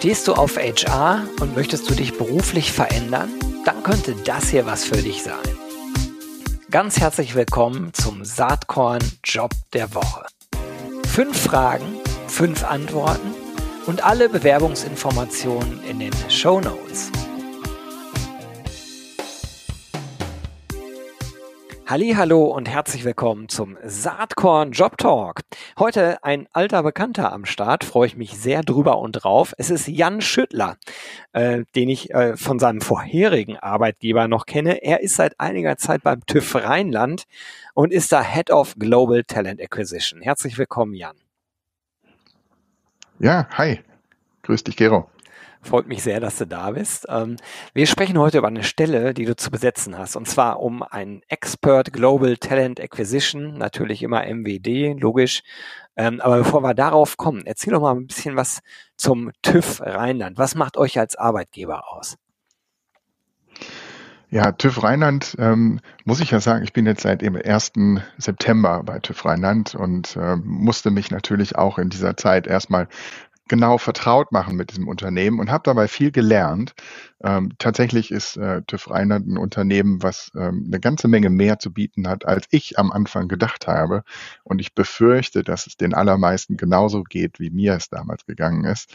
Stehst du auf HR und möchtest du dich beruflich verändern? Dann könnte das hier was für dich sein. Ganz herzlich willkommen zum Saatkorn Job der Woche. Fünf Fragen, fünf Antworten und alle Bewerbungsinformationen in den Show Notes. Hallo und herzlich willkommen zum Saatkorn Job Talk. Heute ein alter Bekannter am Start, freue ich mich sehr drüber und drauf. Es ist Jan Schüttler, äh, den ich äh, von seinem vorherigen Arbeitgeber noch kenne. Er ist seit einiger Zeit beim TÜV Rheinland und ist da Head of Global Talent Acquisition. Herzlich willkommen, Jan. Ja, hi. Grüß dich, Gero. Freut mich sehr, dass du da bist. Ähm, wir sprechen heute über eine Stelle, die du zu besetzen hast, und zwar um einen Expert Global Talent Acquisition, natürlich immer MWD, logisch. Ähm, aber bevor wir darauf kommen, erzähl doch mal ein bisschen was zum TÜV Rheinland. Was macht euch als Arbeitgeber aus? Ja, TÜV Rheinland, ähm, muss ich ja sagen, ich bin jetzt seit dem 1. September bei TÜV Rheinland und äh, musste mich natürlich auch in dieser Zeit erstmal genau vertraut machen mit diesem Unternehmen und habe dabei viel gelernt. Ähm, tatsächlich ist äh, TÜV Rheinland ein Unternehmen, was ähm, eine ganze Menge mehr zu bieten hat, als ich am Anfang gedacht habe. Und ich befürchte, dass es den allermeisten genauso geht, wie mir es damals gegangen ist.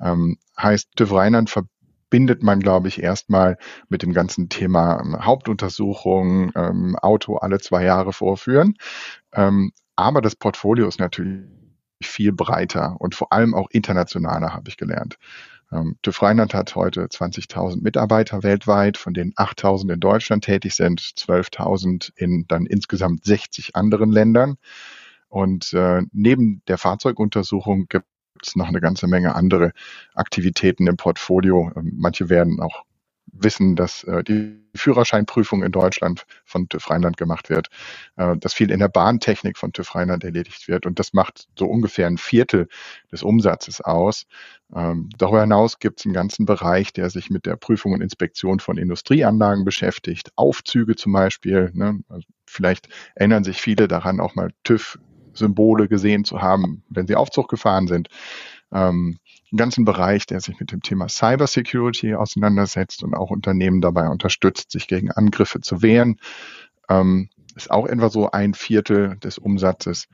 Ähm, heißt, TÜV Rheinland verbindet man, glaube ich, erstmal mit dem ganzen Thema ähm, Hauptuntersuchung, ähm, Auto alle zwei Jahre vorführen. Ähm, aber das Portfolio ist natürlich viel breiter und vor allem auch internationaler, habe ich gelernt. Ähm, TÜV Rheinland hat heute 20.000 Mitarbeiter weltweit, von denen 8.000 in Deutschland tätig sind, 12.000 in dann insgesamt 60 anderen Ländern. Und äh, neben der Fahrzeuguntersuchung gibt es noch eine ganze Menge andere Aktivitäten im Portfolio. Ähm, manche werden auch wissen, dass äh, die Führerscheinprüfung in Deutschland von TÜV Rheinland gemacht wird, äh, dass viel in der Bahntechnik von TÜV Rheinland erledigt wird und das macht so ungefähr ein Viertel des Umsatzes aus. Ähm, darüber hinaus gibt es einen ganzen Bereich, der sich mit der Prüfung und Inspektion von Industrieanlagen beschäftigt, Aufzüge zum Beispiel. Ne? Also vielleicht erinnern sich viele daran, auch mal TÜV Symbole gesehen zu haben, wenn sie Aufzug gefahren sind ähm, einen ganzen Bereich, der sich mit dem Thema Cybersecurity auseinandersetzt und auch Unternehmen dabei unterstützt, sich gegen Angriffe zu wehren. Ähm, ist auch etwa so ein Viertel des Umsatzes.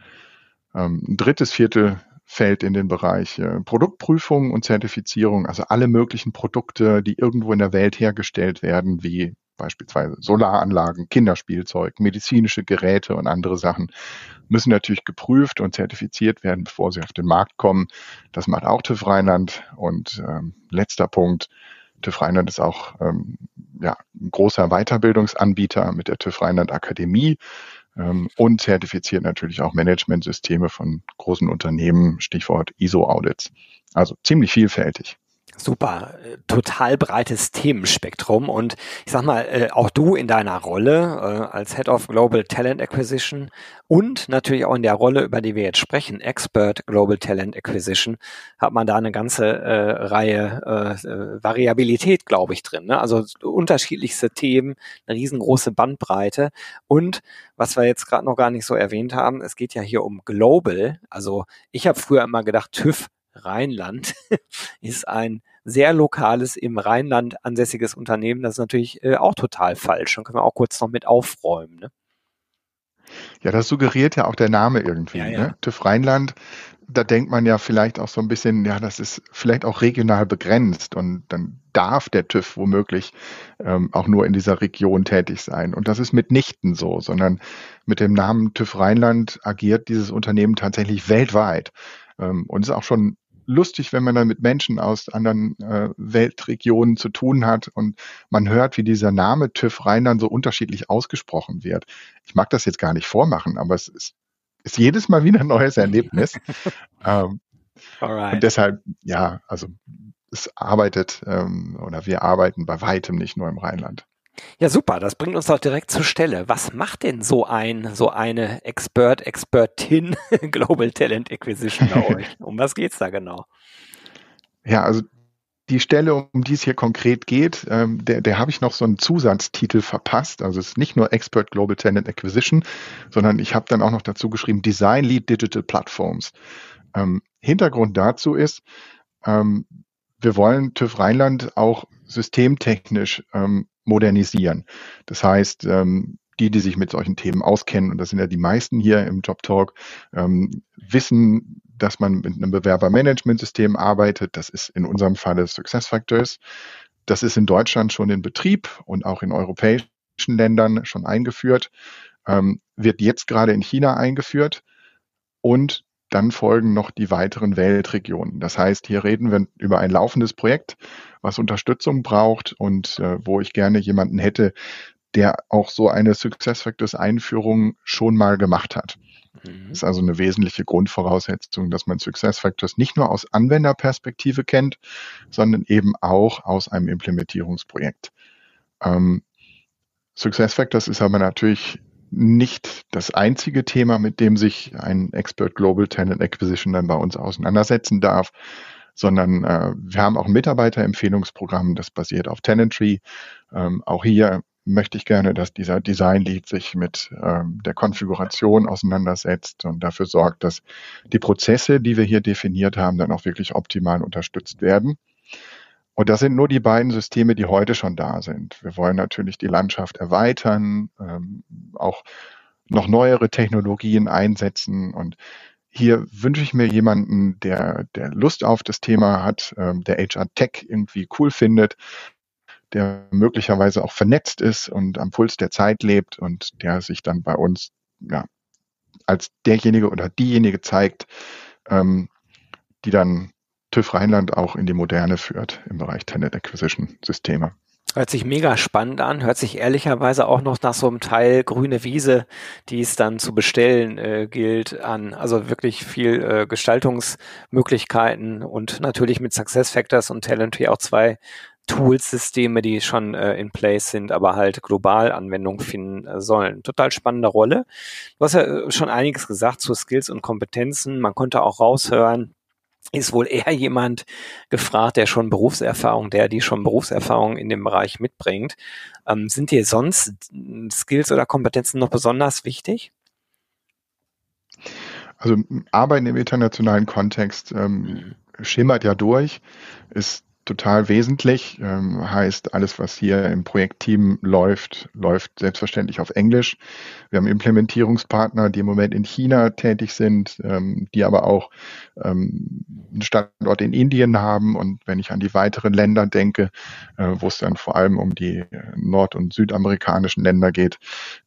Ähm, ein drittes Viertel fällt in den Bereich äh, Produktprüfung und Zertifizierung, also alle möglichen Produkte, die irgendwo in der Welt hergestellt werden, wie beispielsweise Solaranlagen, Kinderspielzeug, medizinische Geräte und andere Sachen, müssen natürlich geprüft und zertifiziert werden, bevor sie auf den Markt kommen. Das macht auch TÜV Rheinland. Und ähm, letzter Punkt, TÜV Rheinland ist auch ähm, ja, ein großer Weiterbildungsanbieter mit der TÜV Rheinland Akademie ähm, und zertifiziert natürlich auch Managementsysteme von großen Unternehmen, Stichwort ISO-Audits. Also ziemlich vielfältig. Super, äh, total breites Themenspektrum und ich sag mal, äh, auch du in deiner Rolle äh, als Head of Global Talent Acquisition und natürlich auch in der Rolle, über die wir jetzt sprechen, Expert Global Talent Acquisition, hat man da eine ganze Reihe Variabilität, glaube ich, drin. Ne? Also unterschiedlichste Themen, eine riesengroße Bandbreite und was wir jetzt gerade noch gar nicht so erwähnt haben, es geht ja hier um Global. Also ich habe früher immer gedacht, TÜV Rheinland ist ein sehr lokales, im Rheinland ansässiges Unternehmen. Das ist natürlich äh, auch total falsch. Dann können wir auch kurz noch mit aufräumen. Ne? Ja, das suggeriert ja auch der Name irgendwie. Ja, ja. Ne? TÜV Rheinland, da denkt man ja vielleicht auch so ein bisschen, ja, das ist vielleicht auch regional begrenzt und dann darf der TÜV womöglich ähm, auch nur in dieser Region tätig sein. Und das ist mitnichten so, sondern mit dem Namen TÜV Rheinland agiert dieses Unternehmen tatsächlich weltweit ähm, und ist auch schon lustig, wenn man dann mit Menschen aus anderen äh, Weltregionen zu tun hat und man hört, wie dieser Name TÜV Rheinland so unterschiedlich ausgesprochen wird. Ich mag das jetzt gar nicht vormachen, aber es ist, ist jedes Mal wieder ein neues Erlebnis. ähm, und deshalb, ja, also es arbeitet ähm, oder wir arbeiten bei weitem nicht nur im Rheinland. Ja, super. Das bringt uns doch direkt zur Stelle. Was macht denn so ein, so eine Expert, Expertin Global Talent Acquisition bei euch? Um was geht's da genau? Ja, also die Stelle, um die es hier konkret geht, ähm, der, der habe ich noch so einen Zusatztitel verpasst. Also es ist nicht nur Expert Global Talent Acquisition, sondern ich habe dann auch noch dazu geschrieben Design Lead Digital Platforms. Ähm, Hintergrund dazu ist, ähm, wir wollen TÜV Rheinland auch systemtechnisch ähm, modernisieren. Das heißt, ähm, die, die sich mit solchen Themen auskennen, und das sind ja die meisten hier im Job Talk, ähm, wissen, dass man mit einem Bewerbermanagementsystem arbeitet. Das ist in unserem Falle SuccessFactors. Das ist in Deutschland schon in Betrieb und auch in europäischen Ländern schon eingeführt, ähm, wird jetzt gerade in China eingeführt und dann folgen noch die weiteren Weltregionen. Das heißt, hier reden wir über ein laufendes Projekt, was Unterstützung braucht und äh, wo ich gerne jemanden hätte, der auch so eine SuccessFactors Einführung schon mal gemacht hat. Mhm. Das ist also eine wesentliche Grundvoraussetzung, dass man SuccessFactors nicht nur aus Anwenderperspektive kennt, sondern eben auch aus einem Implementierungsprojekt. Ähm, SuccessFactors ist aber natürlich nicht das einzige Thema, mit dem sich ein Expert Global Talent Acquisition dann bei uns auseinandersetzen darf, sondern äh, wir haben auch ein Mitarbeiterempfehlungsprogramm, das basiert auf Tenantry. Ähm, auch hier möchte ich gerne, dass dieser Design Lead sich mit ähm, der Konfiguration auseinandersetzt und dafür sorgt, dass die Prozesse, die wir hier definiert haben, dann auch wirklich optimal unterstützt werden. Und das sind nur die beiden Systeme, die heute schon da sind. Wir wollen natürlich die Landschaft erweitern, ähm, auch noch neuere Technologien einsetzen und hier wünsche ich mir jemanden, der, der Lust auf das Thema hat, ähm, der HR Tech irgendwie cool findet, der möglicherweise auch vernetzt ist und am Puls der Zeit lebt und der sich dann bei uns ja, als derjenige oder diejenige zeigt, ähm, die dann TÜV Rheinland auch in die Moderne führt im Bereich Tenant Acquisition Systeme. Hört sich mega spannend an, hört sich ehrlicherweise auch noch nach so einem Teil grüne Wiese, die es dann zu bestellen äh, gilt, an. Also wirklich viel äh, Gestaltungsmöglichkeiten und natürlich mit Success Factors und Talentry auch zwei Tools-Systeme, die schon äh, in place sind, aber halt global Anwendung finden äh, sollen. Total spannende Rolle. Du hast ja äh, schon einiges gesagt zu Skills und Kompetenzen. Man konnte auch raushören, ist wohl eher jemand gefragt, der schon Berufserfahrung, der die schon Berufserfahrung in dem Bereich mitbringt. Ähm, sind dir sonst Skills oder Kompetenzen noch besonders wichtig? Also Arbeiten im internationalen Kontext ähm, mhm. schimmert ja durch, ist total wesentlich. Ähm, heißt, alles, was hier im Projektteam läuft, läuft selbstverständlich auf Englisch. Wir haben Implementierungspartner, die im Moment in China tätig sind, ähm, die aber auch ähm, einen Standort in Indien haben. Und wenn ich an die weiteren Länder denke, äh, wo es dann vor allem um die nord- und südamerikanischen Länder geht,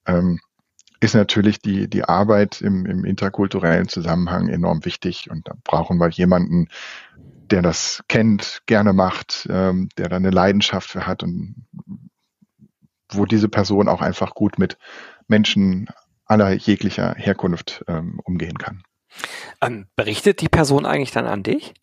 ähm, ist natürlich die, die Arbeit im, im interkulturellen Zusammenhang enorm wichtig. Und da brauchen wir jemanden, der das kennt, gerne macht, ähm, der da eine Leidenschaft für hat und wo diese Person auch einfach gut mit Menschen aller jeglicher Herkunft ähm, umgehen kann. Ähm, berichtet die Person eigentlich dann an dich?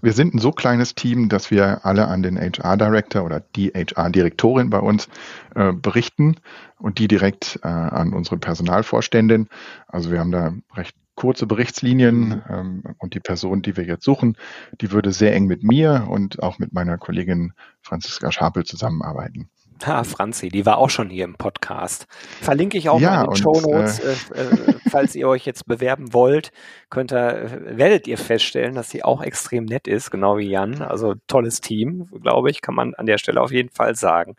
Wir sind ein so kleines Team, dass wir alle an den HR Director oder die HR Direktorin bei uns äh, berichten und die direkt äh, an unsere Personalvorständin. Also wir haben da recht kurze Berichtslinien mhm. ähm, und die Person, die wir jetzt suchen, die würde sehr eng mit mir und auch mit meiner Kollegin Franziska Schapel zusammenarbeiten. Ha, Franzi, die war auch schon hier im Podcast. Verlinke ich auch ja, mal in den Show Notes. Äh, äh, äh, falls ihr euch jetzt bewerben wollt, könnt ihr, äh, werdet ihr feststellen, dass sie auch extrem nett ist, genau wie Jan. Also tolles Team, glaube ich, kann man an der Stelle auf jeden Fall sagen.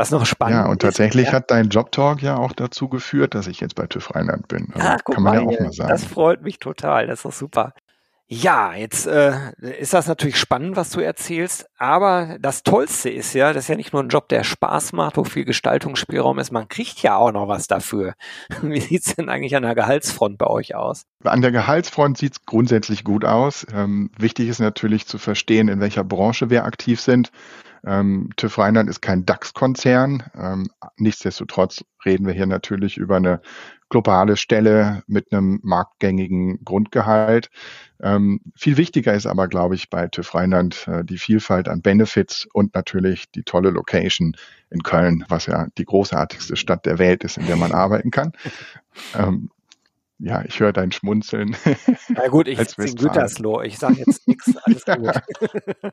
Was noch spannend ist. Ja, und tatsächlich ist, hat dein Job-Talk ja auch dazu geführt, dass ich jetzt bei TÜV Rheinland bin. Also, ah, kann man mal, ja auch mal sagen. Das freut mich total, das ist doch super. Ja, jetzt äh, ist das natürlich spannend, was du erzählst, aber das Tollste ist ja, das ist ja nicht nur ein Job, der Spaß macht, wo viel Gestaltungsspielraum ist, man kriegt ja auch noch was dafür. Wie sieht's denn eigentlich an der Gehaltsfront bei euch aus? An der Gehaltsfront sieht's grundsätzlich gut aus. Ähm, wichtig ist natürlich zu verstehen, in welcher Branche wir aktiv sind. Ähm, TÜV Rheinland ist kein DAX-Konzern. Ähm, nichtsdestotrotz reden wir hier natürlich über eine globale Stelle mit einem marktgängigen Grundgehalt. Ähm, viel wichtiger ist aber, glaube ich, bei TÜV Rheinland äh, die Vielfalt an Benefits und natürlich die tolle Location in Köln, was ja die großartigste Stadt der Welt ist, in der man arbeiten kann. Ähm, ja, ich höre dein Schmunzeln. Na gut, ich sitze in Gütersloh. Ich sage jetzt nichts, alles gut.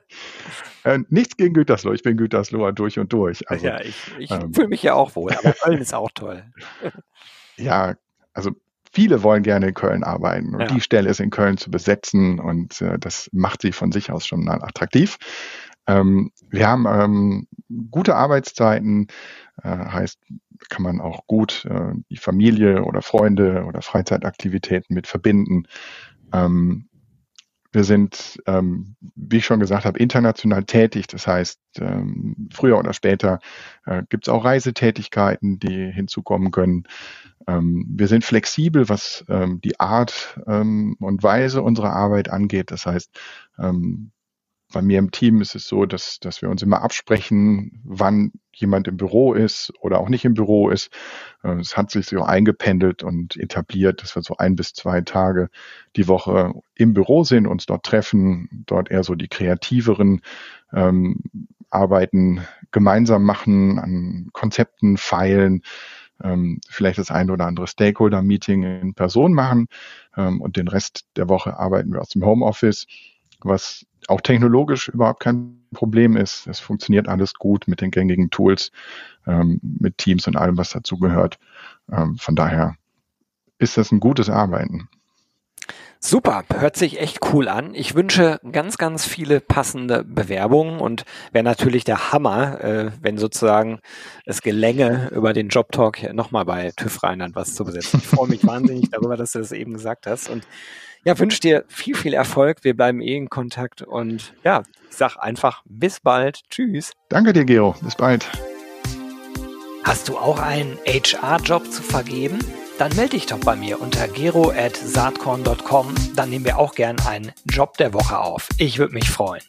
äh, nichts gegen Gütersloh. Ich bin Gütersloher durch und durch. Also, ja, ich, ich ähm, fühle mich ja auch wohl, aber Köln ist auch toll. ja, also viele wollen gerne in Köln arbeiten und ja. die Stelle ist in Köln zu besetzen und äh, das macht sie von sich aus schon mal attraktiv. Ähm, wir haben ähm, gute Arbeitszeiten, äh, heißt, kann man auch gut äh, die Familie oder Freunde oder Freizeitaktivitäten mit verbinden. Ähm, wir sind, ähm, wie ich schon gesagt habe, international tätig. Das heißt, ähm, früher oder später äh, gibt es auch Reisetätigkeiten, die hinzukommen können. Ähm, wir sind flexibel, was ähm, die Art ähm, und Weise unserer Arbeit angeht. Das heißt, ähm, bei mir im Team ist es so, dass, dass wir uns immer absprechen, wann jemand im Büro ist oder auch nicht im Büro ist. Äh, es hat sich so eingependelt und etabliert, dass wir so ein bis zwei Tage die Woche im Büro sind, uns dort treffen, dort eher so die kreativeren ähm, Arbeiten gemeinsam machen, an Konzepten feilen, ähm, vielleicht das eine oder andere Stakeholder-Meeting in Person machen ähm, und den Rest der Woche arbeiten wir aus dem Homeoffice, was auch technologisch überhaupt kein Problem ist. Es funktioniert alles gut mit den gängigen Tools, ähm, mit Teams und allem, was dazugehört. Ähm, von daher ist das ein gutes Arbeiten. Super, hört sich echt cool an. Ich wünsche ganz, ganz viele passende Bewerbungen und wäre natürlich der Hammer, äh, wenn sozusagen es gelänge, über den Job Talk nochmal bei TÜV Rheinland was zu besetzen. Ich freue mich wahnsinnig darüber, dass du das eben gesagt hast und ja, wünsche dir viel, viel Erfolg. Wir bleiben eh in Kontakt und ja, ich sag einfach bis bald. Tschüss. Danke dir, Gero. Bis bald. Hast du auch einen HR-Job zu vergeben? Dann melde dich doch bei mir unter gero.saatkorn.com. Dann nehmen wir auch gern einen Job der Woche auf. Ich würde mich freuen.